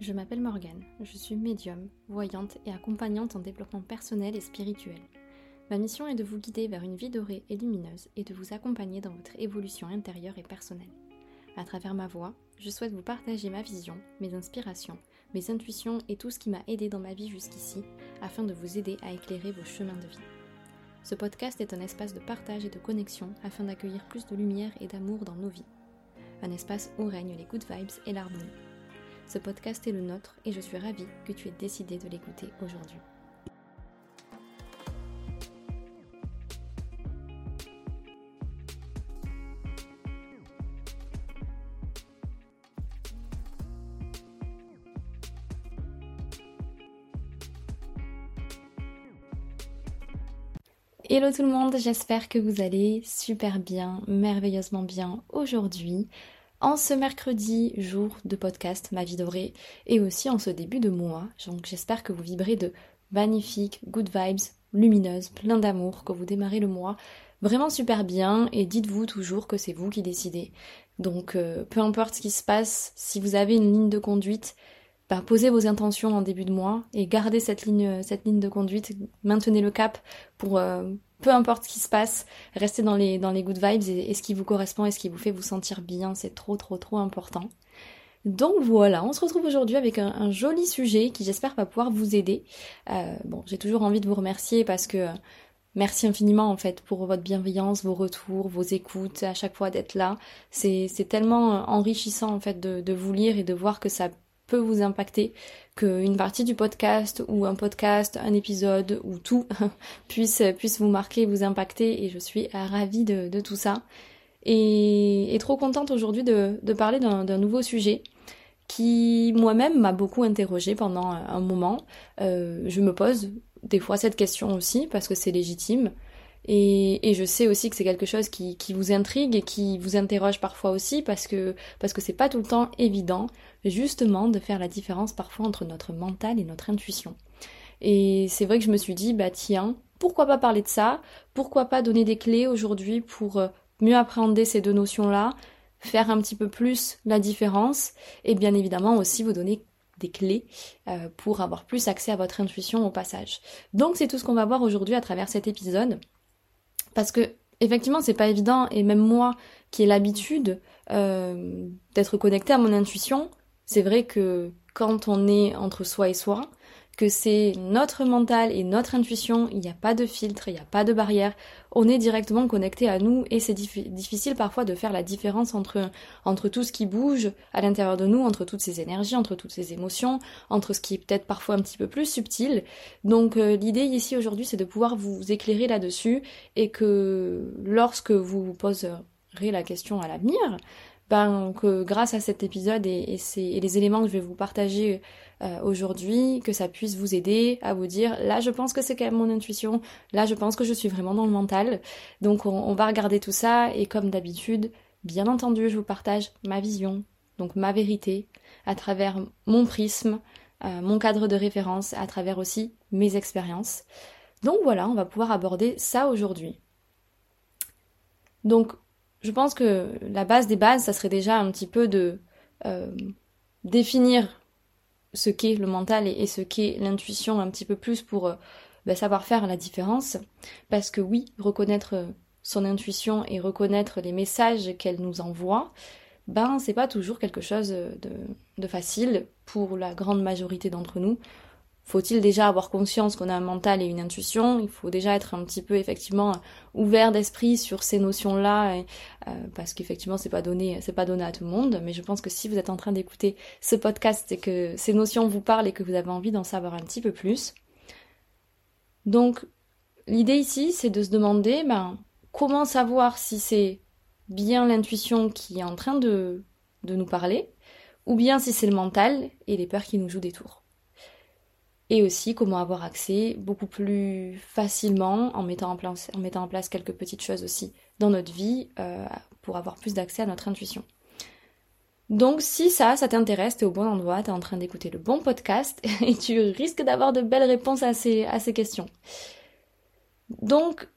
Je m'appelle Morgane, je suis médium, voyante et accompagnante en développement personnel et spirituel. Ma mission est de vous guider vers une vie dorée et lumineuse et de vous accompagner dans votre évolution intérieure et personnelle. À travers ma voix, je souhaite vous partager ma vision, mes inspirations, mes intuitions et tout ce qui m'a aidé dans ma vie jusqu'ici afin de vous aider à éclairer vos chemins de vie. Ce podcast est un espace de partage et de connexion afin d'accueillir plus de lumière et d'amour dans nos vies. Un espace où règnent les good vibes et l'harmonie. Ce podcast est le nôtre et je suis ravie que tu aies décidé de l'écouter aujourd'hui. Hello tout le monde, j'espère que vous allez super bien, merveilleusement bien aujourd'hui en ce mercredi jour de podcast Ma vie dorée et aussi en ce début de mois. Donc j'espère que vous vibrez de magnifiques, good vibes, lumineuses, plein d'amour, que vous démarrez le mois vraiment super bien et dites-vous toujours que c'est vous qui décidez. Donc euh, peu importe ce qui se passe, si vous avez une ligne de conduite, bah, posez vos intentions en début de mois et gardez cette ligne, cette ligne de conduite, maintenez le cap pour, euh, peu importe ce qui se passe, restez dans les, dans les good vibes et, ce qui vous correspond et ce qui vous fait vous sentir bien, c'est trop trop trop important. Donc voilà, on se retrouve aujourd'hui avec un, joli sujet qui j'espère va pouvoir vous aider. Euh, bon, j'ai toujours envie de vous remercier parce que euh, merci infiniment en fait pour votre bienveillance, vos retours, vos écoutes, à chaque fois d'être là. C'est tellement euh, enrichissant en fait de, de vous lire et de voir que ça peut vous impacter, qu'une partie du podcast ou un podcast, un épisode ou tout puisse, puisse vous marquer, vous impacter et je suis ravie de, tout ça. Et, trop contente aujourd'hui de, parler d'un nouveau sujet qui moi-même m'a beaucoup interrogée pendant un moment. Euh, je me pose des fois cette question aussi parce que c'est légitime. Et, je sais aussi que c'est quelque chose qui, vous intrigue et qui vous interroge parfois aussi parce que parce que c'est pas tout le temps évident justement de faire la différence parfois entre notre mental et notre intuition. Et c'est vrai que je me suis dit bah tiens, pourquoi pas parler de ça? Pourquoi pas donner des clés aujourd'hui pour euh, mieux appréhender ces deux notions-là, faire un petit peu plus la différence et bien évidemment aussi vous donner des clés euh, pour avoir plus accès à votre intuition au passage. Donc c'est tout ce qu'on va voir aujourd'hui à travers cet épisode. Parce que effectivement, c'est pas évident, et même moi qui ai l'habitude euh, d'être connectée à mon intuition, c'est vrai que quand on est entre soi et soi, que c'est notre mental et notre intuition, il n'y a pas de filtre, il n'y a pas de barrière, on est directement connecté à nous et c'est difficile parfois de faire la différence entre, tout ce qui bouge à l'intérieur de nous, entre toutes ces énergies, entre toutes ces émotions, entre ce qui est peut-être parfois un petit peu plus subtil. Donc euh, l'idée ici aujourd'hui c'est de pouvoir vous éclairer là-dessus et que lorsque vous poserez la question à l'avenir, ben, que grâce à cet épisode et, les éléments que je vais vous partager euh, aujourd'hui, que ça puisse vous aider à vous dire là je pense que c'est quand même mon intuition, là je pense que je suis vraiment dans le mental. Donc on, va regarder tout ça et comme d'habitude, bien entendu, je vous partage ma vision, donc ma vérité, à travers mon prisme, euh, mon cadre de référence, à travers aussi mes expériences. Donc voilà, on va pouvoir aborder ça aujourd'hui. Donc je pense que la base des bases, ça serait déjà un petit peu de euh, définir ce qu'est le mental et, ce qu'est l'intuition un petit peu plus pour euh, bah, savoir faire la différence. Parce que oui, reconnaître son intuition et reconnaître les messages qu'elle nous envoie, ben c'est pas toujours quelque chose de facile pour la grande majorité d'entre nous. Faut-il déjà avoir conscience qu'on a un mental et une intuition? Il faut déjà être un petit peu effectivement ouvert d'esprit sur ces notions-là, euh, parce qu'effectivement c'est pas donné, c'est pas donné à tout le monde. Mais je pense que si vous êtes en train d'écouter ce podcast et que ces notions vous parlent et que vous avez envie d'en savoir un petit peu plus, donc l'idée ici c'est de se demander, ben comment savoir si c'est bien l'intuition qui est en train de de nous parler, ou bien si c'est le mental et les peurs qui nous jouent des tours et aussi comment avoir accès beaucoup plus facilement en mettant en place, en mettant en place quelques petites choses aussi dans notre vie euh, pour avoir plus d'accès à notre intuition. Donc si ça, ça t'intéresse, t'es au bon endroit, t'es en train d'écouter le bon podcast et tu risques d'avoir de belles réponses à ces, à ces questions. Donc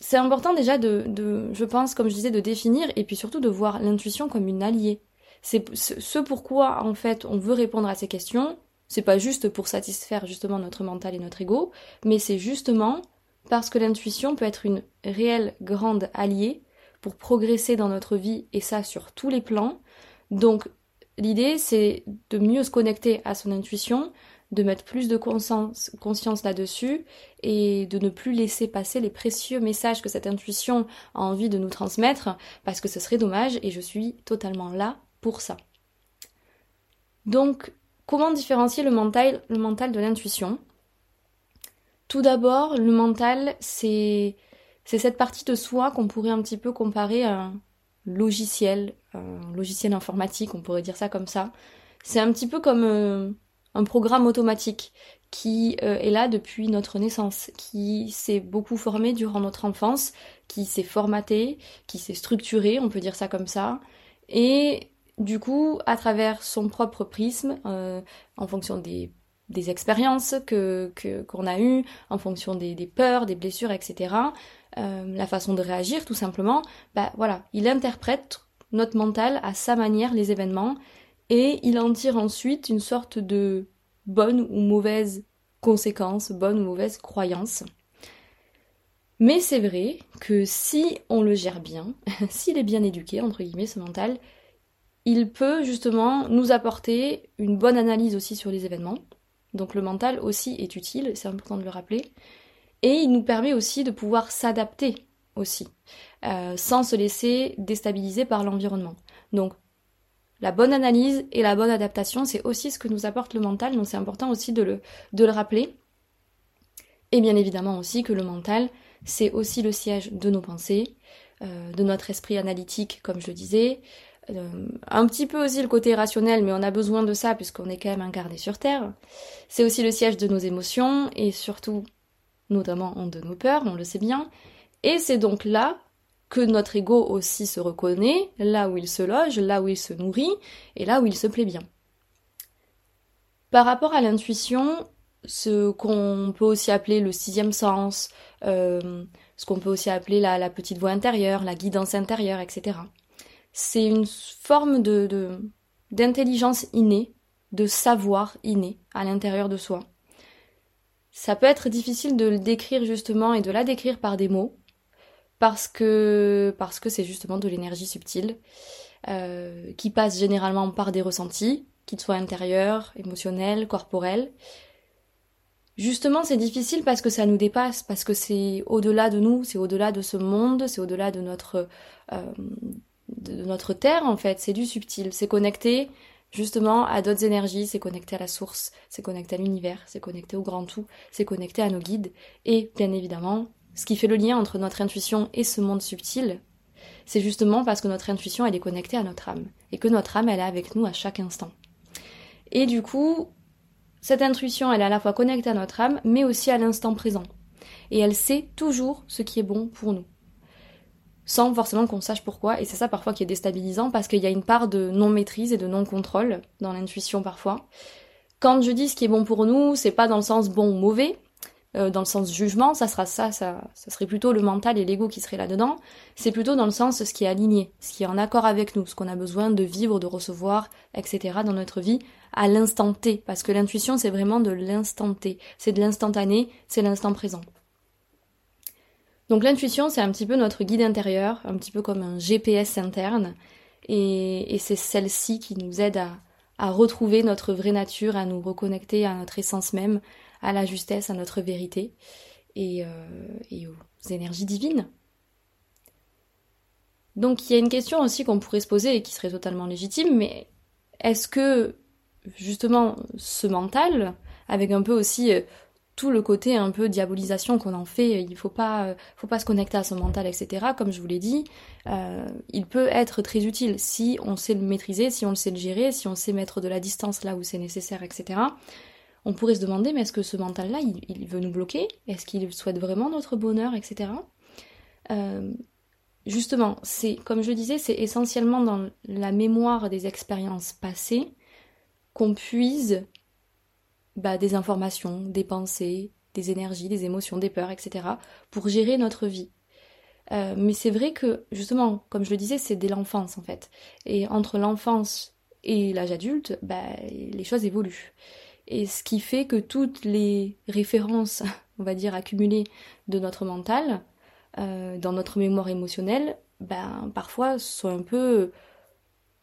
c'est important déjà de, de, je pense, comme je disais, de définir et puis surtout de voir l'intuition comme une alliée. c'est ce pourquoi en fait on veut répondre à ces questions. C'est pas juste pour satisfaire justement notre mental et notre ego, mais c'est justement parce que l'intuition peut être une réelle grande alliée pour progresser dans notre vie et ça sur tous les plans. Donc l'idée c'est de mieux se connecter à son intuition, de mettre plus de conscience, conscience là-dessus et de ne plus laisser passer les précieux messages que cette intuition a envie de nous transmettre parce que ce serait dommage et je suis totalement là pour ça. Donc, comment différencier le mental, le mental de l'intuition? Tout d'abord, le mental, c'est cette partie de soi qu'on pourrait un petit peu comparer à un logiciel, un logiciel informatique, on pourrait dire ça comme ça. C'est un petit peu comme euh, un programme automatique qui euh, est là depuis notre naissance, qui s'est beaucoup formé durant notre enfance, qui s'est formaté, qui s'est structuré, on peut dire ça comme ça, et du coup, à travers son propre prisme, euh, en fonction des, expériences que qu'on a eues, en fonction des, des, peurs, des blessures, etc., euh, la façon de réagir, tout simplement, bah voilà, il interprète notre mental à sa manière les événements et il en tire ensuite une sorte de bonne ou mauvaise conséquence, bonne ou mauvaise croyance. Mais c'est vrai que si on le gère bien, s'il est bien éduqué, entre guillemets, ce mental, il peut justement nous apporter une bonne analyse aussi sur les événements. Donc le mental aussi est utile, c'est important de le rappeler. Et il nous permet aussi de pouvoir s'adapter aussi, euh, sans se laisser déstabiliser par l'environnement. Donc la bonne analyse et la bonne adaptation, c'est aussi ce que nous apporte le mental, donc c'est important aussi de le, rappeler. Et bien évidemment aussi que le mental, c'est aussi le siège de nos pensées, euh, de notre esprit analytique, comme je le disais, un petit peu aussi le côté rationnel, mais on a besoin de ça puisqu'on est quand même incarné sur Terre. C'est aussi le siège de nos émotions et surtout, notamment de nos peurs, on le sait bien. Et c'est donc là que notre ego aussi se reconnaît, là où il se loge, là où il se nourrit, et là où il se plaît bien. Par rapport à l'intuition, ce qu'on peut aussi appeler le sixième sens, euh, ce qu'on peut aussi appeler la, petite voix intérieure, la guidance intérieure, etc. C'est une forme de d'intelligence innée, de savoir inné à l'intérieur de soi. Ça peut être difficile de le décrire justement et de la décrire par des mots, parce que parce que c'est justement de l'énergie subtile euh, qui passe généralement par des ressentis, qu'ils soient intérieurs, émotionnels, corporels. Justement, c'est difficile parce que ça nous dépasse, parce que c'est au-delà de nous, c'est au-delà de ce monde, c'est au-delà de notre euh, de notre terre en fait. C'est du subtil, c'est connecté justement à d'autres énergies, c'est connecté à la source, c'est connecté à l'univers, c'est connecté au grand tout, c'est connecté à nos guides et bien évidemment ce qui fait le lien entre notre intuition et ce monde subtil, c'est justement parce que notre intuition, elle est connectée à notre âme, et que notre âme, elle est avec nous à chaque instant. Et du coup, cette intuition, elle est à la fois connectée à notre âme, mais aussi à l'instant présent. Et elle sait toujours ce qui est bon pour nous. Sans forcément qu'on sache pourquoi, et c'est ça parfois qui est déstabilisant, parce qu'il y a une part de non-maîtrise et de non-contrôle dans l'intuition parfois. Quand je dis ce qui est bon pour nous, c'est pas dans le sens bon ou mauvais, euh, dans le sens jugement, ça sera ça, ça, ça serait plutôt le mental et l'ego qui seraient là-dedans. C'est plutôt dans le sens ce qui est aligné, ce qui est en accord avec nous, ce qu'on a besoin de vivre, de recevoir, etc. dans notre vie à l'instant T. Parce que l'intuition, c'est vraiment de l'instant T. C'est de l'instantané, c'est l'instant présent. Donc l'intuition, c'est un petit peu notre guide intérieur, un petit peu comme un GPS interne. Et, et c'est celle-ci qui nous aide à, retrouver notre vraie nature, à nous reconnecter à notre essence même, à la justesse, à notre vérité et, euh, aux énergies divines. Donc il y a une question aussi qu'on pourrait se poser et qui serait totalement légitime, mais est-ce que justement ce mental, avec un peu aussi euh, tout le côté un peu diabolisation qu'on en fait, il faut pas, euh, faut pas se connecter à son mental, etc. Comme je vous l'ai dit, il peut être très utile si on sait le maîtriser, si on le sait le gérer, si on sait mettre de la distance là où c'est nécessaire, etc on pourrait se demander, mais est-ce que ce mental-là, il, veut nous bloquer? Est-ce qu'il souhaite vraiment notre bonheur, etc. Euh, justement, c'est, comme je disais, c'est essentiellement dans la mémoire des expériences passées qu'on puise bah, des informations, des pensées, des énergies, des émotions, des peurs, etc. pour gérer notre vie. Euh, mais c'est vrai que, justement, comme je le disais, c'est dès l'enfance en fait. Et entre l'enfance et l'âge adulte, bah, les choses évoluent. Et ce qui fait que toutes les références, on va dire, accumulées de notre mental, euh, dans notre mémoire émotionnelle, ben, parfois sont un peu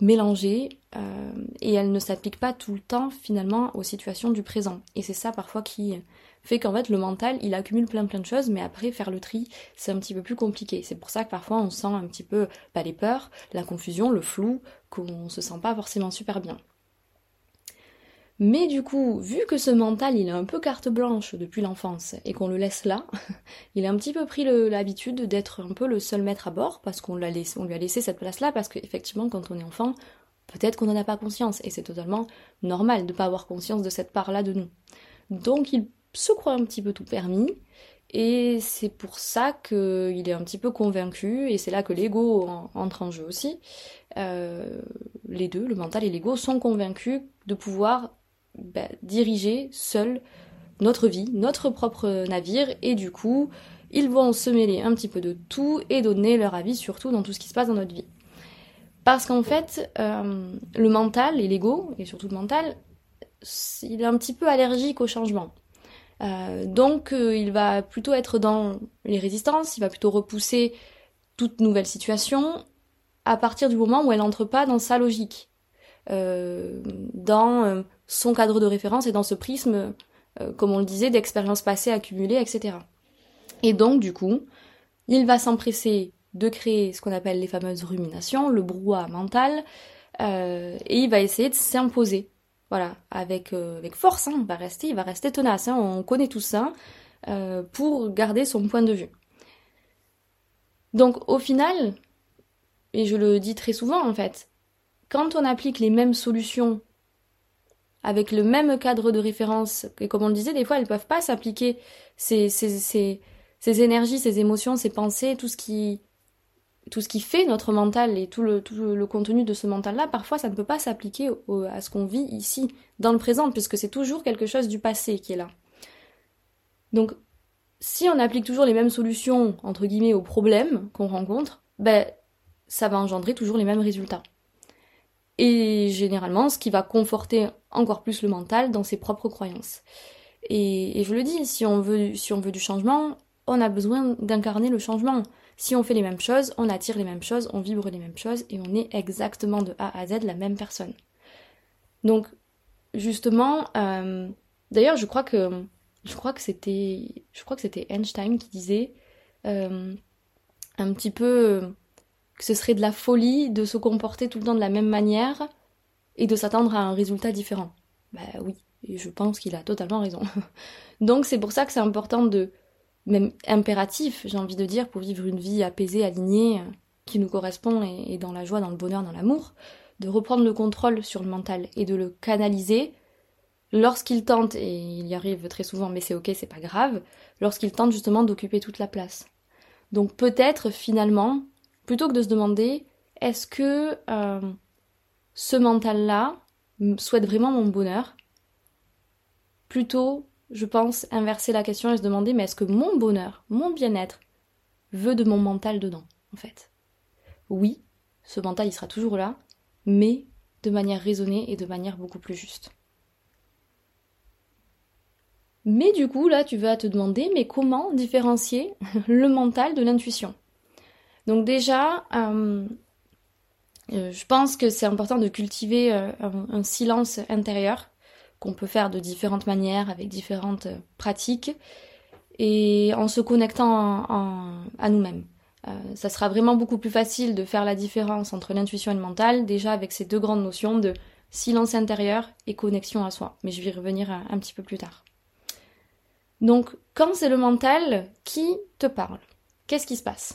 mélangées euh, et elles ne s'appliquent pas tout le temps finalement aux situations du présent. Et c'est ça parfois qui fait qu'en fait le mental il accumule plein plein de choses mais après faire le tri c'est un petit peu plus compliqué. C'est pour ça que parfois on sent un petit peu bah, les peurs, la confusion, le flou, qu'on se sent pas forcément super bien. Mais du coup, vu que ce mental, il a un peu carte blanche depuis l'enfance et qu'on le laisse là, il a un petit peu pris l'habitude d'être un peu le seul maître à bord parce qu'on lui a laissé cette place-là parce qu'effectivement, quand on est enfant, peut-être qu'on n'en a pas conscience et c'est totalement normal de ne pas avoir conscience de cette part-là de nous. Donc il se croit un petit peu tout permis et c'est pour ça qu'il est un petit peu convaincu et c'est là que l'ego entre en jeu aussi. Euh, les deux, le mental et l'ego, sont convaincus de pouvoir bah, diriger seul notre vie, notre propre navire, et du coup, ils vont se mêler un petit peu de tout et donner leur avis surtout dans tout ce qui se passe dans notre vie. Parce qu'en fait, euh, le mental et l'ego, et surtout le mental, il est un petit peu allergique au changement. Euh, donc euh, il va plutôt être dans les résistances, il va plutôt repousser toute nouvelle situation à partir du moment où elle n'entre pas dans sa logique, dans son cadre de référence et dans ce prisme, euh, comme on le disait, d'expériences passées accumulées, etc. Et donc, du coup, il va s'empresser de créer ce qu'on appelle les fameuses ruminations, le brouhaha mental, euh, et il va essayer de s'imposer. Voilà, avec, euh, force, hein, il va rester, va rester tenace, hein, on connaît tout ça, pour garder son point de vue. Donc au final, et je le dis très souvent en fait, quand on applique les mêmes solutions avec le même cadre de référence. Et comme on le disait, des fois, elles peuvent pas s'appliquer ces, ces, énergies, ces émotions, ces pensées, tout ce qui tout ce qui fait notre mental et tout le, tout le contenu de ce mental-là, parfois ça ne peut pas s'appliquer à ce qu'on vit ici, dans le présent, puisque c'est toujours quelque chose du passé qui est là. Donc, si on applique toujours les mêmes solutions, entre guillemets, aux problèmes qu'on rencontre, ben, ça va engendrer toujours les mêmes résultats et généralement ce qui va conforter encore plus le mental dans ses propres croyances. Et, je le dis, si on, veut, du changement, on a besoin d'incarner le changement. Si on fait les mêmes choses, on attire les mêmes choses, on vibre les mêmes choses et on est exactement de A à Z la même personne. Donc, justement, euh, d'ailleurs, je crois que je crois que c'était je crois que c'était Einstein qui disait euh, un petit peu que ce serait de la folie de se comporter tout le temps de la même manière et de s'attendre à un résultat différent. Bah oui, et je pense qu'il a totalement raison. Donc c'est pour ça que c'est important de, même impératif, j'ai envie de dire, pour vivre une vie apaisée, alignée, euh, qui nous correspond et, dans la joie, dans le bonheur, dans l'amour, de reprendre le contrôle sur le mental et de le canaliser lorsqu'il tente, et il y arrive très souvent, mais c'est ok, c'est pas grave, lorsqu'il tente justement d'occuper toute la place. Donc peut-être finalement plutôt que de se demander est-ce que euh, ce mental-là souhaite vraiment mon bonheur, plutôt, je pense, inverser la question et se demander mais est-ce que mon bonheur, mon bien-être, veut de mon mental dedans, en fait? Oui, ce mental, il sera toujours là, mais de manière raisonnée et de manière beaucoup plus juste. Mais du coup, là, tu vas te demander, mais comment différencier le mental de l'intuition? Donc déjà, euh, euh, je pense que c'est important de cultiver euh, un, silence intérieur qu'on peut faire de différentes manières, avec différentes pratiques, et en se connectant à nous-mêmes. ça sera vraiment beaucoup plus facile de faire la différence entre l'intuition et le mental, déjà avec ces deux grandes notions de silence intérieur et connexion à soi. Mais je vais y revenir un petit peu plus tard. Donc, quand c'est le mental qui te parle, qu'est-ce qui se passe?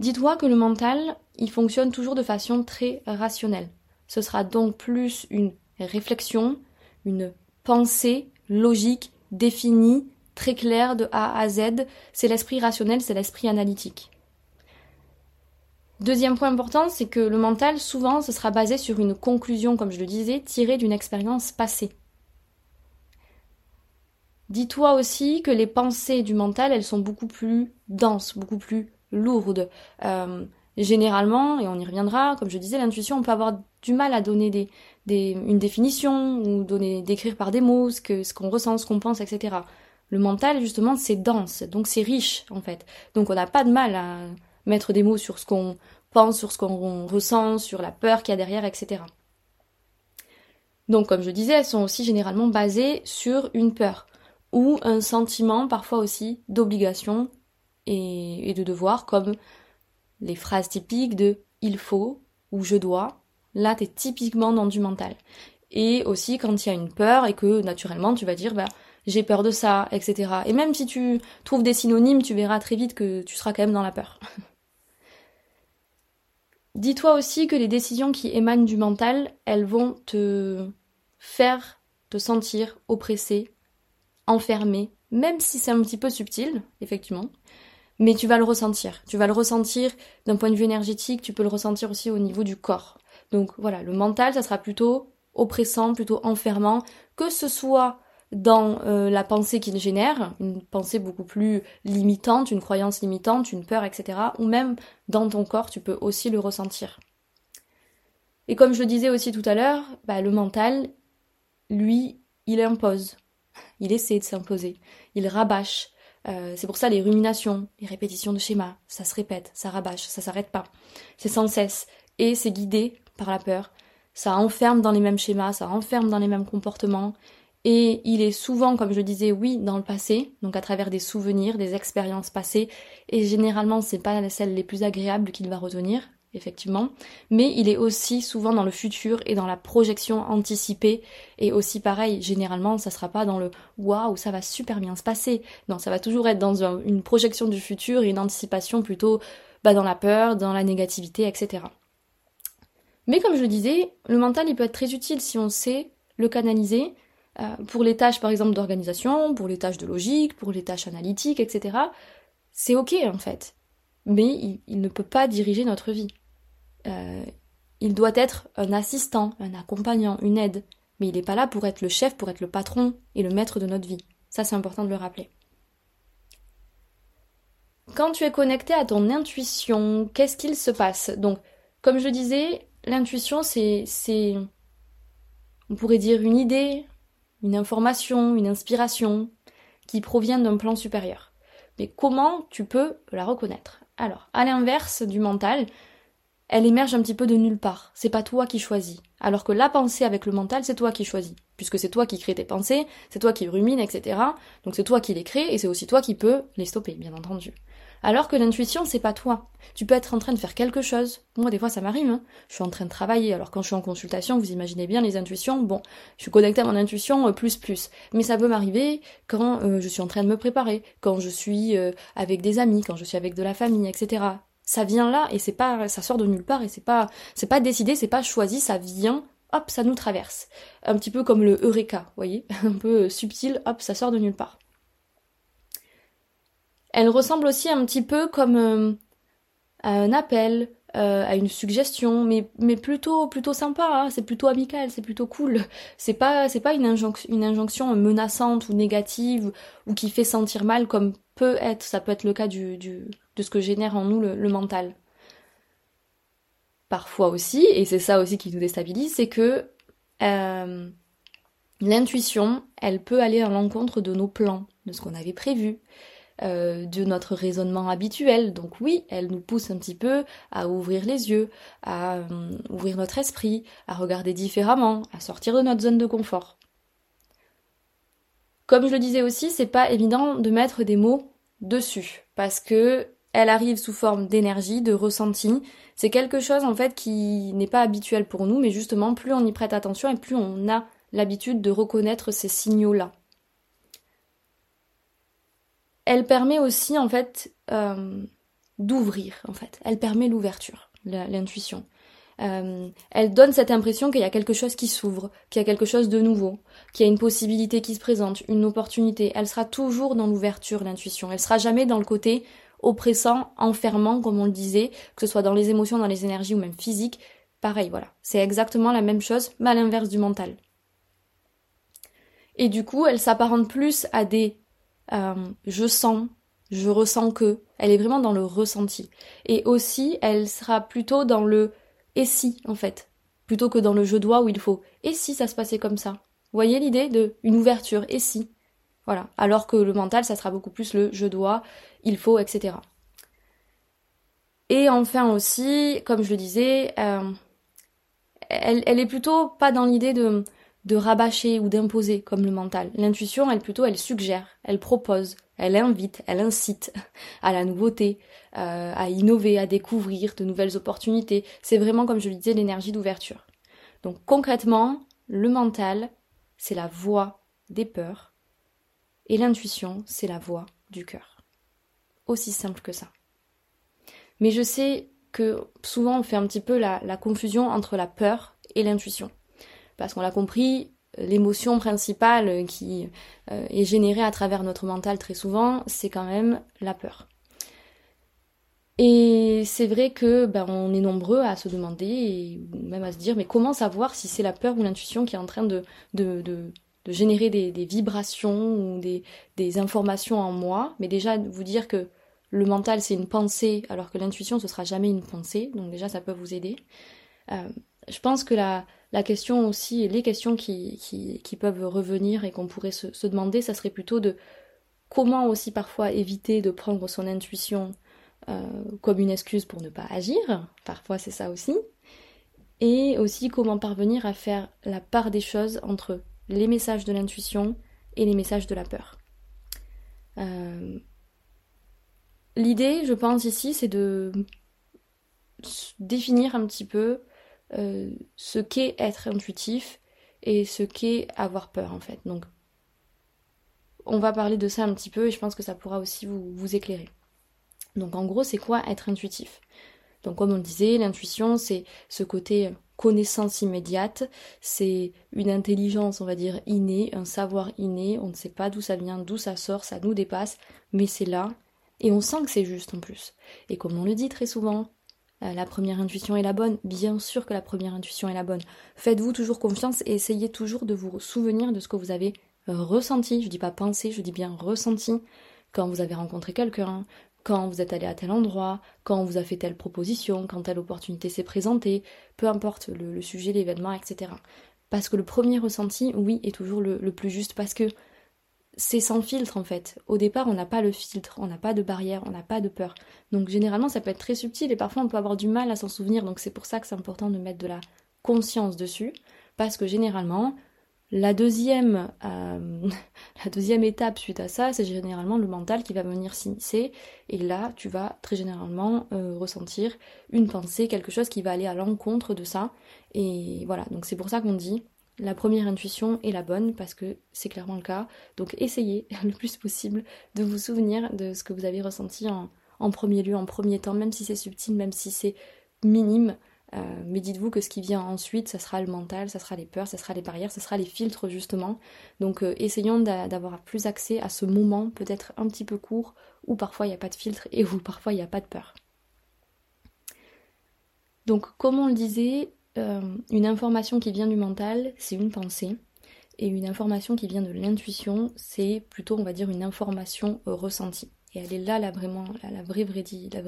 Dis-toi que le mental, il fonctionne toujours de façon très rationnelle. Ce sera donc plus une réflexion, une pensée logique, définie, très claire de A à Z. C'est l'esprit rationnel, c'est l'esprit analytique. Deuxième point important, c'est que le mental, souvent, ce sera basé sur une conclusion, comme je le disais, tirée d'une expérience passée. Dis-toi aussi que les pensées du mental, elles sont beaucoup plus denses, beaucoup plus lourde. Euh, généralement, et on y reviendra, comme je disais, l'intuition, on peut avoir du mal à donner une définition ou d'écrire par des mots ce que, ce qu'on ressent, ce qu'on pense, etc. Le mental, justement, c'est dense, donc c'est riche, en fait. Donc on n'a pas de mal à mettre des mots sur ce qu'on pense, sur ce qu'on ressent, sur la peur qu'il y a derrière, etc. Donc, comme je disais, elles sont aussi généralement basées sur une peur ou un sentiment parfois aussi d'obligation et, de devoir, comme les phrases typiques de il faut ou je dois. Là, t'es typiquement dans du mental. Et aussi quand il y a une peur et que naturellement tu vas dire bah j'ai peur de ça, etc. Et même si tu trouves des synonymes, tu verras très vite que tu seras quand même dans la peur. Dis-toi aussi que les décisions qui émanent du mental, elles vont te faire te sentir oppressé, enfermé, même si c'est un petit peu subtil, effectivement, mais tu vas le ressentir. Tu vas le ressentir d'un point de vue énergétique, tu peux le ressentir aussi au niveau du corps. Donc voilà, le mental, ça sera plutôt oppressant, plutôt enfermant, que ce soit dans euh, la pensée qu'il génère, une pensée beaucoup plus limitante, une croyance limitante, une peur, etc. Ou même dans ton corps, tu peux aussi le ressentir. Et comme je le disais aussi tout à l'heure, bah, le mental, lui, il impose. Il essaie de s'imposer. Il rabâche. Euh, c'est pour ça les ruminations, les répétitions de schémas, ça se répète, ça rabâche, ça s'arrête pas. C'est sans cesse. Et c'est guidé par la peur. Ça enferme dans les mêmes schémas, ça enferme dans les mêmes comportements. Et il est souvent, comme je disais, oui, dans le passé, donc à travers des souvenirs, des expériences passées, et généralement c'est pas celles les plus agréables qu'il va retenir, effectivement, mais il est aussi souvent dans le futur et dans la projection anticipée, et aussi pareil, généralement, ça sera pas dans le waouh, ça va super bien se passer. Non, ça va toujours être dans une projection du futur et une anticipation plutôt bah, dans la peur, dans la négativité, etc. Mais comme je le disais, le mental il peut être très utile si on sait le canaliser euh, pour les tâches par exemple d'organisation, pour les tâches de logique, pour les tâches analytiques, etc. C'est ok en fait, mais il ne peut pas diriger notre vie. Euh, il doit être un assistant, un accompagnant, une aide, mais il n'est pas là pour être le chef, pour être le patron et le maître de notre vie. Ça, c'est important de le rappeler. Quand tu es connecté à ton intuition, qu'est-ce qu'il se passe? Donc, comme je disais, l'intuition, c'est, c'est, on pourrait dire une idée, une information, une inspiration qui provient d'un plan supérieur. Mais comment tu peux la reconnaître? Alors, à l'inverse du mental, elle émerge un petit peu de nulle part. C'est pas toi qui choisis. Alors que la pensée avec le mental, c'est toi qui choisis. Puisque c'est toi qui crée tes pensées, c'est toi qui rumines, etc. Donc c'est toi qui les crée et c'est aussi toi qui peux les stopper, bien entendu. Alors que l'intuition, c'est pas toi. Tu peux être en train de faire quelque chose. Moi, des fois, ça m'arrive. Hein. Je suis en train de travailler. Alors quand je suis en consultation, vous imaginez bien les intuitions. Bon, je suis connectée à mon intuition euh, plus plus. Mais ça peut m'arriver quand euh, je suis en train de me préparer, quand je suis euh, avec des amis, quand je suis avec de la famille, etc ça vient là et c'est pas ça sort de nulle part et c'est pas c'est pas décidé, c'est pas choisi, ça vient hop, ça nous traverse. Un petit peu comme le eureka, vous voyez, un peu subtil, hop, ça sort de nulle part. Elle ressemble aussi un petit peu comme euh, un appel, euh, à une suggestion, mais, plutôt plutôt sympa, hein, c'est plutôt amical, c'est plutôt cool. C'est pas c'est pas une, injonction, menaçante ou négative ou qui fait sentir mal comme peut être, ça peut être le cas du de ce que génère en nous le, mental. Parfois aussi, et c'est ça aussi qui nous déstabilise, c'est que euh, l'intuition, elle peut aller à l'encontre de nos plans, de ce qu'on avait prévu, euh, de notre raisonnement habituel. Donc oui, elle nous pousse un petit peu à ouvrir les yeux, à euh, ouvrir notre esprit, à regarder différemment, à sortir de notre zone de confort. Comme je le disais aussi, c'est pas évident de mettre des mots dessus parce que elle arrive sous forme d'énergie, de ressenti. C'est quelque chose en fait qui n'est pas habituel pour nous, mais justement plus on y prête attention et plus on a l'habitude de reconnaître ces signaux-là. Elle permet aussi en fait euh, d'ouvrir en fait. Elle permet l'ouverture, l'intuition. Euh, elle donne cette impression qu'il y a quelque chose qui s'ouvre, qu'il y a quelque chose de nouveau, qu'il y a une possibilité qui se présente, une opportunité. Elle sera toujours dans l'ouverture, l'intuition. Elle sera jamais dans le côté oppressant, enfermant, comme on le disait, que ce soit dans les émotions, dans les énergies ou même physiques. Pareil, voilà. C'est exactement la même chose, mais à l'inverse du mental. Et du coup, elle s'apparente plus à des euh, je sens, je ressens que. Elle est vraiment dans le ressenti. Et aussi, elle sera plutôt dans le et si, en fait. plutôt que dans le je dois où il faut et si ça se passait comme ça. Vous voyez l'idée de une ouverture et si. Voilà. Alors que le mental, ça sera beaucoup plus le je dois, il faut, etc. Et enfin aussi, comme je le disais, euh, elle, est plutôt pas dans l'idée de de rabâcher ou d'imposer comme le mental. L'intuition, elle plutôt, elle suggère, elle propose, elle invite, elle incite à la nouveauté, euh, à innover, à découvrir de nouvelles opportunités. C'est vraiment, comme je le disais, l'énergie d'ouverture. Donc concrètement, le mental, c'est la voix des peurs, et l'intuition, c'est la voix du cœur. Aussi simple que ça. Mais je sais que souvent on fait un petit peu la, confusion entre la peur et l'intuition parce qu'on l'a compris, l'émotion principale qui euh, est générée à travers notre mental très souvent, c'est quand même la peur. Et c'est vrai que ben, on est nombreux à se demander et même à se dire mais comment savoir si c'est la peur ou l'intuition qui est en train de, de, de, générer des, vibrations ou des, des, informations en moi? Mais déjà vous dire que le mental c'est une pensée alors que l'intuition ce sera jamais une pensée, donc déjà ça peut vous aider. Euh, je pense que la, question aussi, les questions qui, qui, peuvent revenir et qu'on pourrait se, demander, ça serait plutôt de comment aussi parfois éviter de prendre son intuition euh, comme une excuse pour ne pas agir, parfois c'est ça aussi, et aussi comment parvenir à faire la part des choses entre les messages de l'intuition et les messages de la peur. Euh, l'idée, je pense ici, c'est de définir un petit peu euh, ce qu'est être intuitif et ce qu'est avoir peur en fait. Donc on va parler de ça un petit peu et je pense que ça pourra aussi vous, vous éclairer. Donc en gros c'est quoi être intuitif? Donc comme on le disait, l'intuition c'est ce côté connaissance immédiate, c'est une intelligence on va dire innée, un savoir inné, on ne sait pas d'où ça vient, d'où ça sort, ça nous dépasse, mais c'est là et on sent que c'est juste en plus. Et comme on le dit très souvent, euh, la première intuition est la bonne. Bien sûr que la première intuition est la bonne. Faites-vous toujours confiance et essayez toujours de vous souvenir de ce que vous avez ressenti. Je dis pas pensé, je dis bien ressenti quand vous avez rencontré quelqu'un, quand vous êtes allé à tel endroit, quand on vous a fait telle proposition, quand telle opportunité s'est présentée, peu importe le, sujet, l'événement, etc. Parce que le premier ressenti, oui, est toujours le plus juste parce que c'est sans filtre en fait. Au départ, on n'a pas le filtre, on n'a pas de barrière, on n'a pas de peur. Donc généralement, ça peut être très subtil et parfois on peut avoir du mal à s'en souvenir. Donc c'est pour ça que c'est important de mettre de la conscience dessus, parce que généralement, la deuxième, euh, la deuxième étape suite à ça, c'est généralement le mental qui va venir s'initier. Et là, tu vas très généralement euh, ressentir une pensée, quelque chose qui va aller à l'encontre de ça. Et voilà, donc c'est pour ça qu'on dit la première intuition est la bonne parce que c'est clairement le cas. Donc essayez le plus possible de vous souvenir de ce que vous avez ressenti en, premier lieu, en premier temps, même si c'est subtil, même si c'est minime. Euh, mais dites-vous que ce qui vient ensuite, ça sera le mental, ça sera les peurs, ça sera les barrières, ça sera les filtres justement. Donc euh, essayons d'avoir plus accès à ce moment peut-être un petit peu court où parfois il n'y a pas de filtre et où parfois il n'y a pas de peur. Donc comme on le disait, euh, une information qui vient du mental, c'est une pensée. Et une information qui vient de l'intuition, c'est plutôt, on va dire, une information euh, ressentie. Et elle est là, vraiment, la, vraie,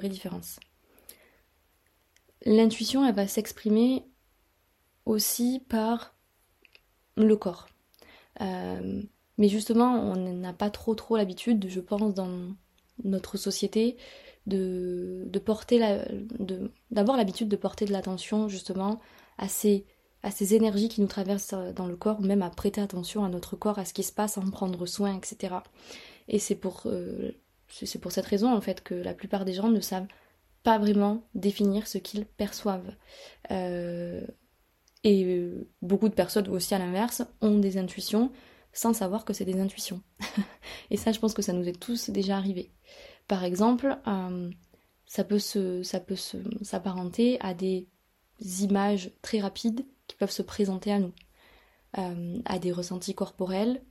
différence. L'intuition, elle va s'exprimer aussi par le corps. Euh, mais justement, on n'a pas trop trop l'habitude, je pense, dans notre société, porter d'avoir l'habitude de porter de l'attention justement à ces, à ces énergies qui nous traversent dans le corps, ou même à prêter attention à notre corps, à ce qui se passe, à en prendre soin, etc. Et c'est pour, euh, c'est pour cette raison en fait que la plupart des gens ne savent pas vraiment définir ce qu'ils perçoivent. Euh, et euh, beaucoup de personnes aussi à l'inverse ont des intuitions sans savoir que c'est des intuitions. et ça, je pense que ça nous est tous déjà arrivé. Par exemple, euh, ça peut se, ça peut s'apparenter à des images très rapides qui peuvent se présenter à nous, euh, à des ressentis corporels,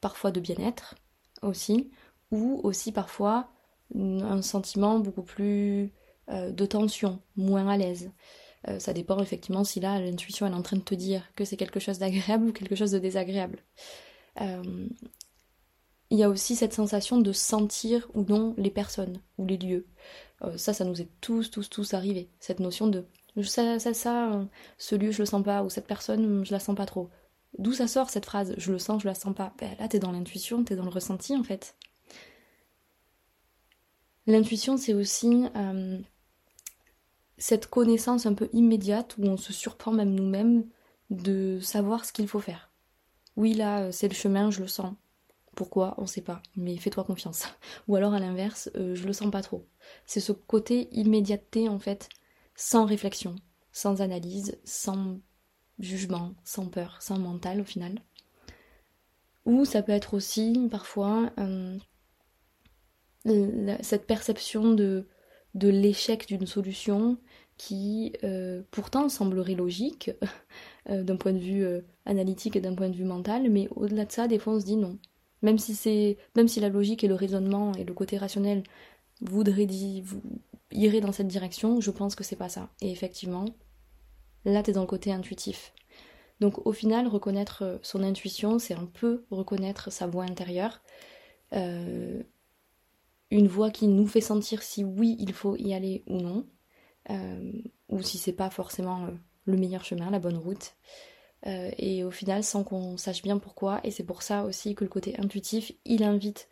parfois de bien-être aussi, ou aussi parfois un sentiment beaucoup plus euh, de tension, moins à l'aise. ça dépend effectivement si là l'intuition est en train de te dire que c'est quelque chose d'agréable ou quelque chose de désagréable il y a aussi cette sensation de sentir ou non les personnes ou les lieux. Euh, ça, ça nous est tous, tous, tous arrivé. Cette notion de Ça, ça, ce lieu, je le sens pas, ou cette personne, je la sens pas trop. D'où ça sort cette phrase Je le sens, je la sens pas? Ben, là, t'es dans l'intuition, t'es dans le ressenti en fait. L'intuition, c'est aussi euh, cette connaissance un peu immédiate où on se surprend même nous-mêmes de savoir ce qu'il faut faire. Oui, là, euh, c'est le chemin, je le sens. Pourquoi? On sait pas, mais fais-toi confiance. Ou alors à l'inverse, euh, je le sens pas trop. C'est ce côté immédiateté en fait, sans réflexion, sans analyse, sans jugement, sans peur, sans mental au final. Ou ça peut être aussi parfois euh, cette perception de, l'échec d'une solution qui euh, pourtant semblerait logique euh, d'un point de vue analytique et d'un point de vue mental, mais au-delà de ça, des fois on se dit non. Même si même si la logique et le raisonnement et le côté rationnel voudraient dire, iraient dans cette direction, je pense que c'est pas ça. Et effectivement, là t'es dans le côté intuitif. Donc au final, reconnaître euh, son intuition, c'est un peu reconnaître sa voix intérieure. Euh, une voix qui nous fait sentir si oui il faut y aller ou non, euh, ou si c'est pas forcément le meilleur chemin, la bonne route. et au final, sans qu'on sache bien pourquoi, et c'est pour ça aussi que le côté intuitif, il invite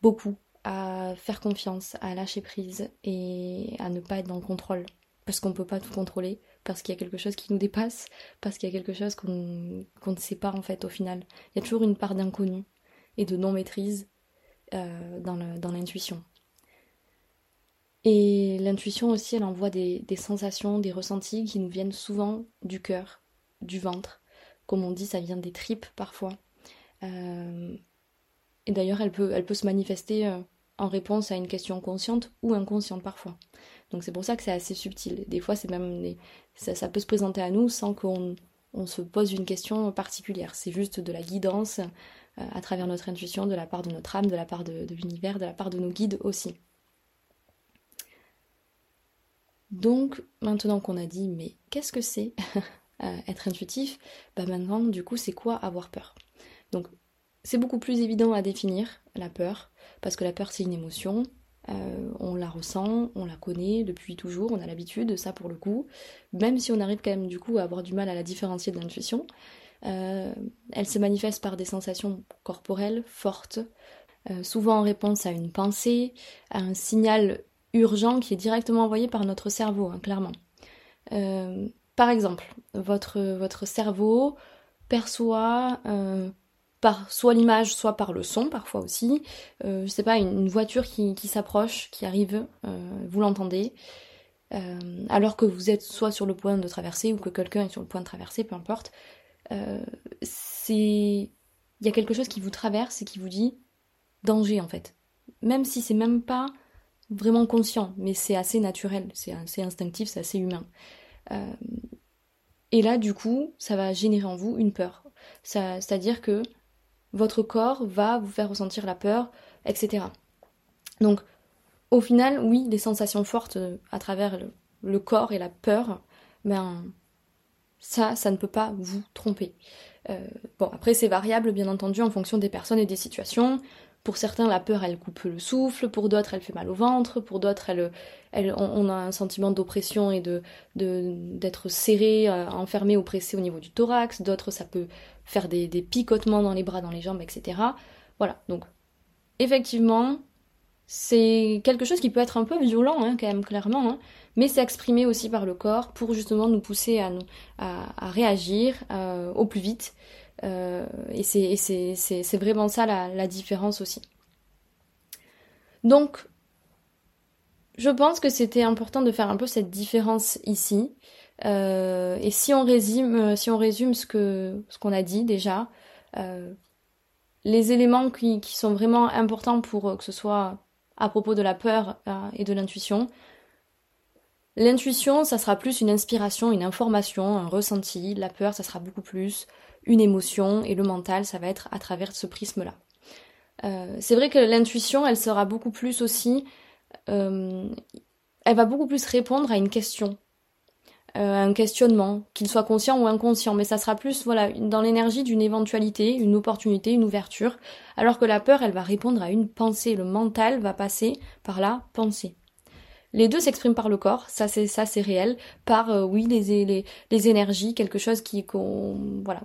beaucoup à faire confiance, à lâcher prise et à ne pas être dans le contrôle, parce qu'on ne peut pas tout contrôler parce qu'il y a quelque chose qui nous dépasse, parce qu'il y a quelque chose qu'on ne sait pas en fait au final. Il y a toujours une part d'inconnu et de non-maîtrise euh, dans l'intuition. Et l'intuition aussi, elle envoie des, sensations, des ressentis qui nous viennent souvent du cœur, du ventre. Comme on dit, ça vient des tripes parfois. Euh, et d'ailleurs, elle peut, elle peut se manifester euh, en réponse à une question consciente ou inconsciente parfois. Donc c'est pour ça que c'est assez subtil. Des fois, c'est même ça, peut se présenter à nous sans qu'on se pose une question particulière. C'est juste de la guidance euh, à travers notre intuition, de la part de notre âme, de la part de, l'univers, de la part de nos guides aussi. Donc maintenant qu'on a dit mais qu'est-ce que c'est euh, être intuitif, bah maintenant du coup c'est quoi avoir peur? Donc c'est beaucoup plus évident à définir la peur parce que la peur c'est une émotion, euh, on la ressent, on la connaît depuis toujours, on a l'habitude de ça pour le coup, même si on arrive quand même du coup à avoir du mal à la différencier de l'intuition. Euh, elle se manifeste par des sensations corporelles fortes, euh, souvent en réponse à une pensée, à un signal urgent qui est directement envoyé par notre cerveau, hein, clairement. par exemple, votre, votre cerveau perçoit par soit l'image, soit par le son parfois aussi. Euh, je sais pas, une, voiture qui, s'approche, qui arrive, euh, vous l'entendez, euh, alors que vous êtes soit sur le point de traverser ou que quelqu'un est sur le point de traverser, peu importe. c'est, il y a quelque chose qui vous traverse et qui vous dit danger en fait. Même si c'est même pas vraiment conscient, mais c'est assez naturel, c'est assez instinctif, c'est assez humain. et là, du coup, ça va générer en vous une peur. C'est-à-dire que votre corps va vous faire ressentir la peur, etc. Donc, au final, oui, des sensations fortes euh, à travers le, corps et la peur, ben ça, ça ne peut pas vous tromper. Euh, bon, après c'est variable bien entendu en fonction des personnes et des situations. Pour certains, la peur, elle coupe le souffle. Pour d'autres, elle fait mal au ventre. Pour d'autres, on, a un sentiment d'oppression et de d'être serré, euh, enfermé, oppressé au niveau du thorax. D'autres, ça peut faire des, picotements dans les bras, dans les jambes, etc. Voilà. Donc, effectivement, c'est quelque chose qui peut être un peu violent, hein, quand même, clairement. Hein. mais c'est exprimé aussi par le corps pour justement nous pousser à, réagir euh, au plus vite euh, et c'est vraiment ça la, différence aussi. Donc, je pense que c'était important de faire un peu cette différence ici. Euh, et si on résume, si on résume ce qu'on a dit déjà, euh, les éléments qui, qui, sont vraiment importants pour que ce soit à propos de la peur et de l'intuition. L'intuition, ça sera plus une inspiration, une information, un ressenti. La peur, ça sera beaucoup plus une émotion et le mental, ça va être à travers ce prisme-là. Euh, c'est vrai que l'intuition, elle sera beaucoup plus aussi, euh, elle va beaucoup plus répondre à une question, euh, un questionnement, qu'il soit conscient ou inconscient, mais ça sera plus voilà dans l'énergie d'une éventualité, une opportunité, une ouverture, alors que la peur, elle va répondre à une pensée, le mental va passer par la pensée. Les deux s'expriment par le corps, ça c'est ça c'est réel, par euh, oui les, énergies, quelque chose qui qu'on voilà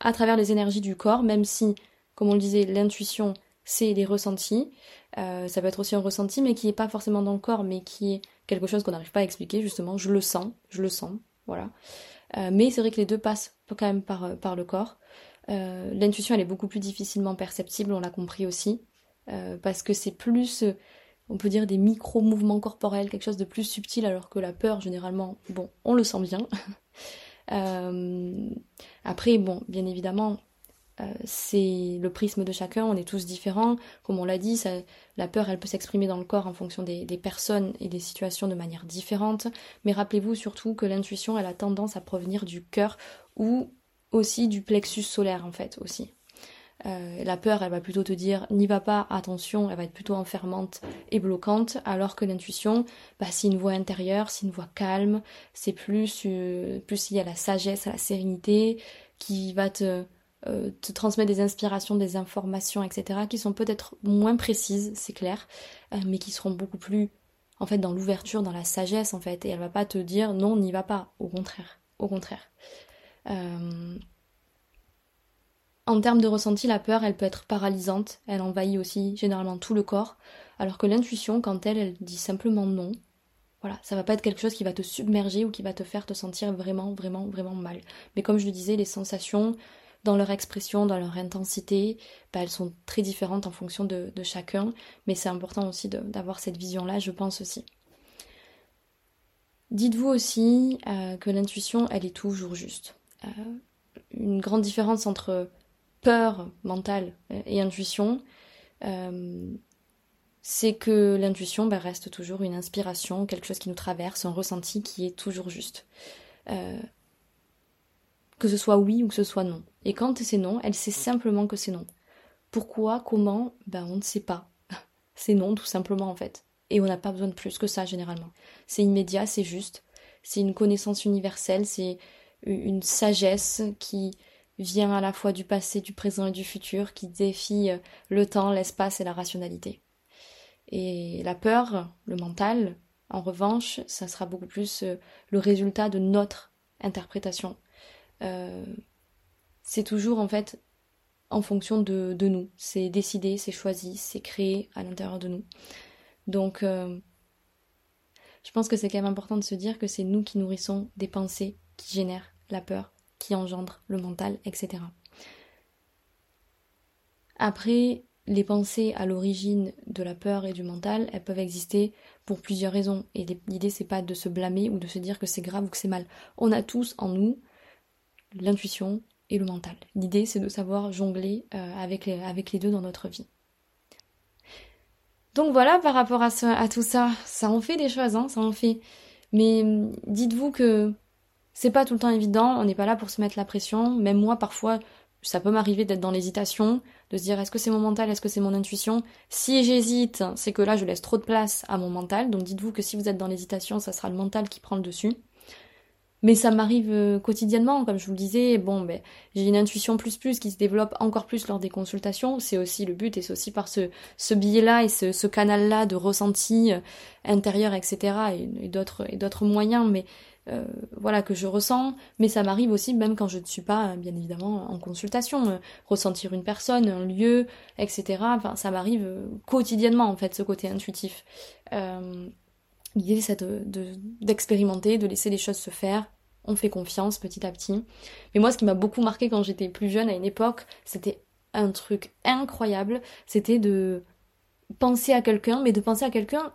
à travers les énergies du corps, même si comme on le disait l'intuition c'est les ressentis, euh, ça peut être aussi un ressenti mais qui est pas forcément dans le corps mais qui est quelque chose qu'on n'arrive pas à expliquer justement, je le sens, je le sens, voilà. Euh, mais c'est vrai que les deux passent quand même par le corps. L'intuition elle est beaucoup plus difficilement perceptible, on l'a compris aussi, parce que c'est plus on peut dire des micro-mouvements corporels, quelque chose de plus subtil, alors que la peur, généralement, bon, on le sent bien. Euh, après, bon, bien évidemment, euh, c'est le prisme de chacun, on est tous différents. Comme on l'a dit, la peur, elle peut s'exprimer dans le corps en fonction des, des, personnes et des situations de manière différente. Mais rappelez-vous surtout que l'intuition, elle a tendance à provenir du cœur ou aussi du plexus solaire, en fait, aussi. Euh, la peur, elle va plutôt te dire n'y va pas, attention, elle va être plutôt enfermante et bloquante, alors que l'intuition, bah, c'est une voix intérieure, c'est une voix calme, c'est plus, euh, plus il y a la sagesse, la sérénité, qui va te, euh, te transmettre des inspirations, des informations, etc., qui sont peut-être moins précises, c'est clair, mais qui seront beaucoup plus, en fait, dans l'ouverture, dans la sagesse, en fait, et elle va pas te dire non, n'y va pas, au contraire, au contraire. En termes de ressenti, la peur, elle peut être paralysante, elle envahit aussi généralement tout le corps, alors que l'intuition, quand elle, elle dit simplement non, voilà, ça va pas être quelque chose qui va te submerger ou qui va te faire te sentir vraiment, vraiment, vraiment mal. Mais comme je le disais, les sensations, dans leur expression, dans leur intensité, bah, elles sont très différentes en fonction de, chacun, mais c'est important aussi d'avoir cette vision-là, je pense aussi. Dites-vous aussi euh, que l'intuition, elle est toujours juste. Euh, une grande différence entre peur mentale et intuition, euh, c'est que l'intuition bah, reste toujours une inspiration, quelque chose qui nous traverse, un ressenti qui est toujours juste. Euh, que ce soit oui ou que ce soit non. Et quand c'est non, elle sait simplement que c'est non. Pourquoi, comment, ben on ne sait pas. c'est non tout simplement en fait. Et on n'a pas besoin de plus que ça généralement. C'est immédiat, c'est juste. C'est une connaissance universelle, c'est une sagesse qui, vient à la fois du passé, du présent et du futur, qui défie euh, le temps, l'espace et la rationalité. Et la peur, le mental, en revanche, ça sera beaucoup plus euh, le résultat de notre interprétation. Euh, c'est toujours en fait en fonction de, de nous. C'est décidé, c'est choisi, c'est créé à l'intérieur de nous. Donc, je pense que c'est quand même important de se dire que c'est nous qui nourrissons des pensées qui génèrent la peur qui engendre le mental, etc. Après, les pensées à l'origine de la peur et du mental, elles peuvent exister pour plusieurs raisons. Et l'idée, c'est pas de se blâmer ou de se dire que c'est grave ou que c'est mal. On a tous en nous l'intuition et le mental. L'idée, c'est de savoir jongler euh, avec, les, deux dans notre vie. Donc voilà, par rapport à, à tout ça, ça en fait des choses, hein, ça en fait. Mais hum, dites-vous que c'est pas tout le temps évident, on n'est pas là pour se mettre la pression. Même moi, parfois, ça peut m'arriver d'être dans l'hésitation, de se dire est-ce que c'est mon mental, est-ce que c'est mon intuition? Si j'hésite, c'est que là, je laisse trop de place à mon mental. Donc dites-vous que si vous êtes dans l'hésitation, ça sera le mental qui prend le dessus. Mais ça m'arrive euh, quotidiennement, comme je vous le disais. Bon, ben, j'ai une intuition plus plus qui se développe encore plus lors des consultations. C'est aussi le but et c'est aussi par ce, ce biais-là et ce, ce canal-là de ressenti euh, intérieur, etc. et, et d'autres moyens. Mais euh, voilà que je ressens, mais ça m'arrive aussi même quand je ne suis pas bien évidemment en consultation, euh, ressentir une personne, un lieu, etc. Enfin, ça m'arrive euh, quotidiennement en fait ce côté intuitif. L'idée c'est d'expérimenter, de, de laisser les choses se faire. On fait confiance petit à petit. Mais moi, ce qui m'a beaucoup marqué quand j'étais plus jeune à une époque, c'était un truc incroyable. C'était de penser à quelqu'un, mais de penser à quelqu'un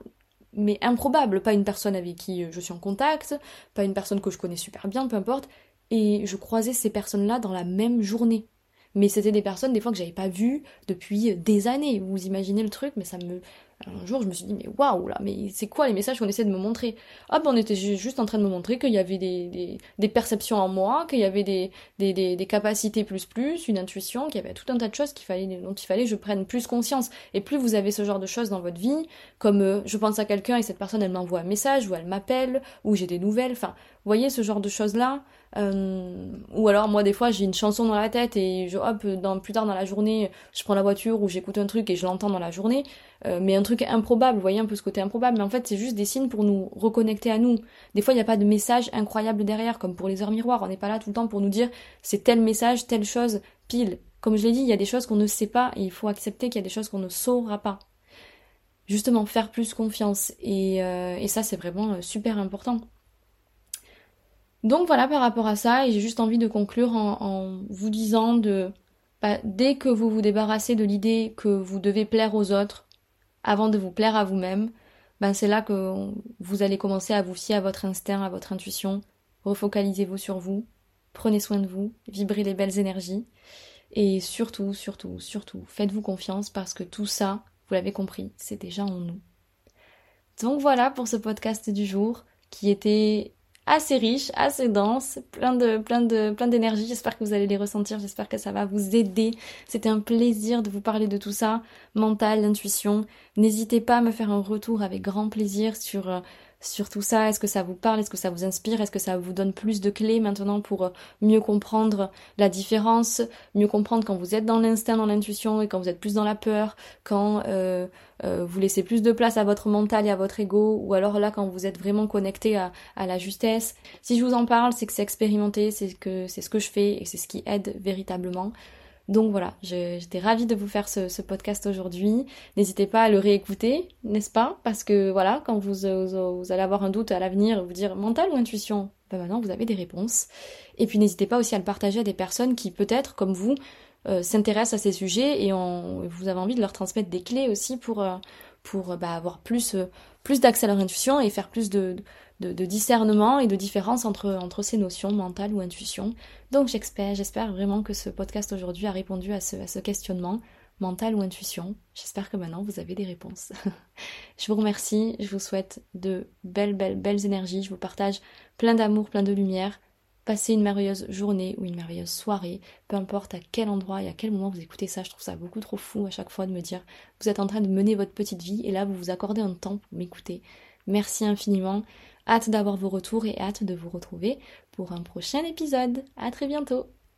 mais improbable, pas une personne avec qui je suis en contact, pas une personne que je connais super bien, peu importe, et je croisais ces personnes-là dans la même journée. Mais c'était des personnes des fois que j'avais pas vues depuis des années. Vous imaginez le truc, mais ça me un jour, je me suis dit, mais waouh, là, mais c'est quoi les messages qu'on essaie de me montrer? Hop, on était juste en train de me montrer qu'il y avait des, des, perceptions en moi, qu'il y avait des, des, des, capacités plus plus, une intuition, qu'il y avait tout un tas de choses fallait, dont il fallait que je prenne plus conscience. Et plus vous avez ce genre de choses dans votre vie, comme euh, je pense à quelqu'un et cette personne, elle m'envoie un message, ou elle m'appelle, ou j'ai des nouvelles, enfin, voyez ce genre de choses-là? Euh, ou alors moi des fois j'ai une chanson dans la tête et je, hop, dans, plus tard dans la journée, je prends la voiture ou j'écoute un truc et je l'entends dans la journée. Euh, mais un truc improbable, vous voyez un peu ce côté improbable. Mais en fait c'est juste des signes pour nous reconnecter à nous. Des fois il n'y a pas de message incroyable derrière, comme pour les heures miroirs. On n'est pas là tout le temps pour nous dire c'est tel message, telle chose, pile. Comme je l'ai dit, il y a des choses qu'on ne sait pas et il faut accepter qu'il y a des choses qu'on ne saura pas justement faire plus confiance. Et, euh, et ça, c'est vraiment super important. Donc voilà par rapport à ça, et j'ai juste envie de conclure en, vous disant de bah, dès que vous vous débarrassez de l'idée que vous devez plaire aux autres avant de vous plaire à vous-même, ben c'est là que vous allez commencer à vous fier à votre instinct, à votre intuition. Refocalisez-vous sur vous, prenez soin de vous, vibrez les belles énergies. Et surtout, surtout, surtout, faites-vous confiance parce que tout ça, vous l'avez compris, c'est déjà en nous. Donc voilà pour ce podcast du jour qui était assez riche, assez dense, plein de plein de plein d'énergie. J'espère que vous allez les ressentir, j'espère que ça va vous aider. C'était un plaisir de vous parler de tout ça, mental, intuition. N'hésitez pas à me faire un retour avec grand plaisir sur euh, sur tout ça Est-ce que ça vous parle Est-ce que ça vous inspire Est-ce que ça vous donne plus de clés maintenant pour euh, mieux comprendre la différence Mieux comprendre quand vous êtes dans l'instinct, dans l'intuition et quand vous êtes plus dans la peur, quand euh, euh, vous laissez plus de place à votre mental et à votre ego ou alors là quand vous êtes vraiment connecté à, à la justesse. Si je vous en parle, c'est que c'est expérimenté, c'est que c'est ce que je fais et c'est ce qui aide véritablement. Donc voilà, j'étais ravie de vous faire ce, podcast aujourd'hui. N'hésitez pas à le réécouter, n'est-ce pas? Parce que voilà, quand vous, allez avoir un doute à l'avenir, vous dire mental ou intuition, ben maintenant vous avez des réponses. Et puis n'hésitez pas aussi à le partager à des personnes qui peut-être, comme vous, euh, s'intéressent à ces sujets et vous avez envie de leur transmettre des clés aussi pour, euh, bah, avoir plus, euh, plus d'accès à leur intuition et faire plus de, discernement et de différence entre, entre ces notions mentales ou intuition. Donc j'espère, j'espère vraiment que ce podcast aujourd'hui a répondu à ce, à ce questionnement mental ou intuition. J'espère que maintenant vous avez des réponses. je vous remercie, je vous souhaite de belles, belles, belles énergies, je vous partage plein d'amour, plein de lumière. Passez une merveilleuse journée ou une merveilleuse soirée, peu importe à quel endroit et à quel moment vous écoutez ça, je trouve ça beaucoup trop fou à chaque fois de me dire vous êtes en train de mener votre petite vie et là vous vous accordez un temps pour m'écouter. Merci infiniment. Hâte d'avoir vos retours et hâte de vous retrouver pour un prochain épisode. À très bientôt.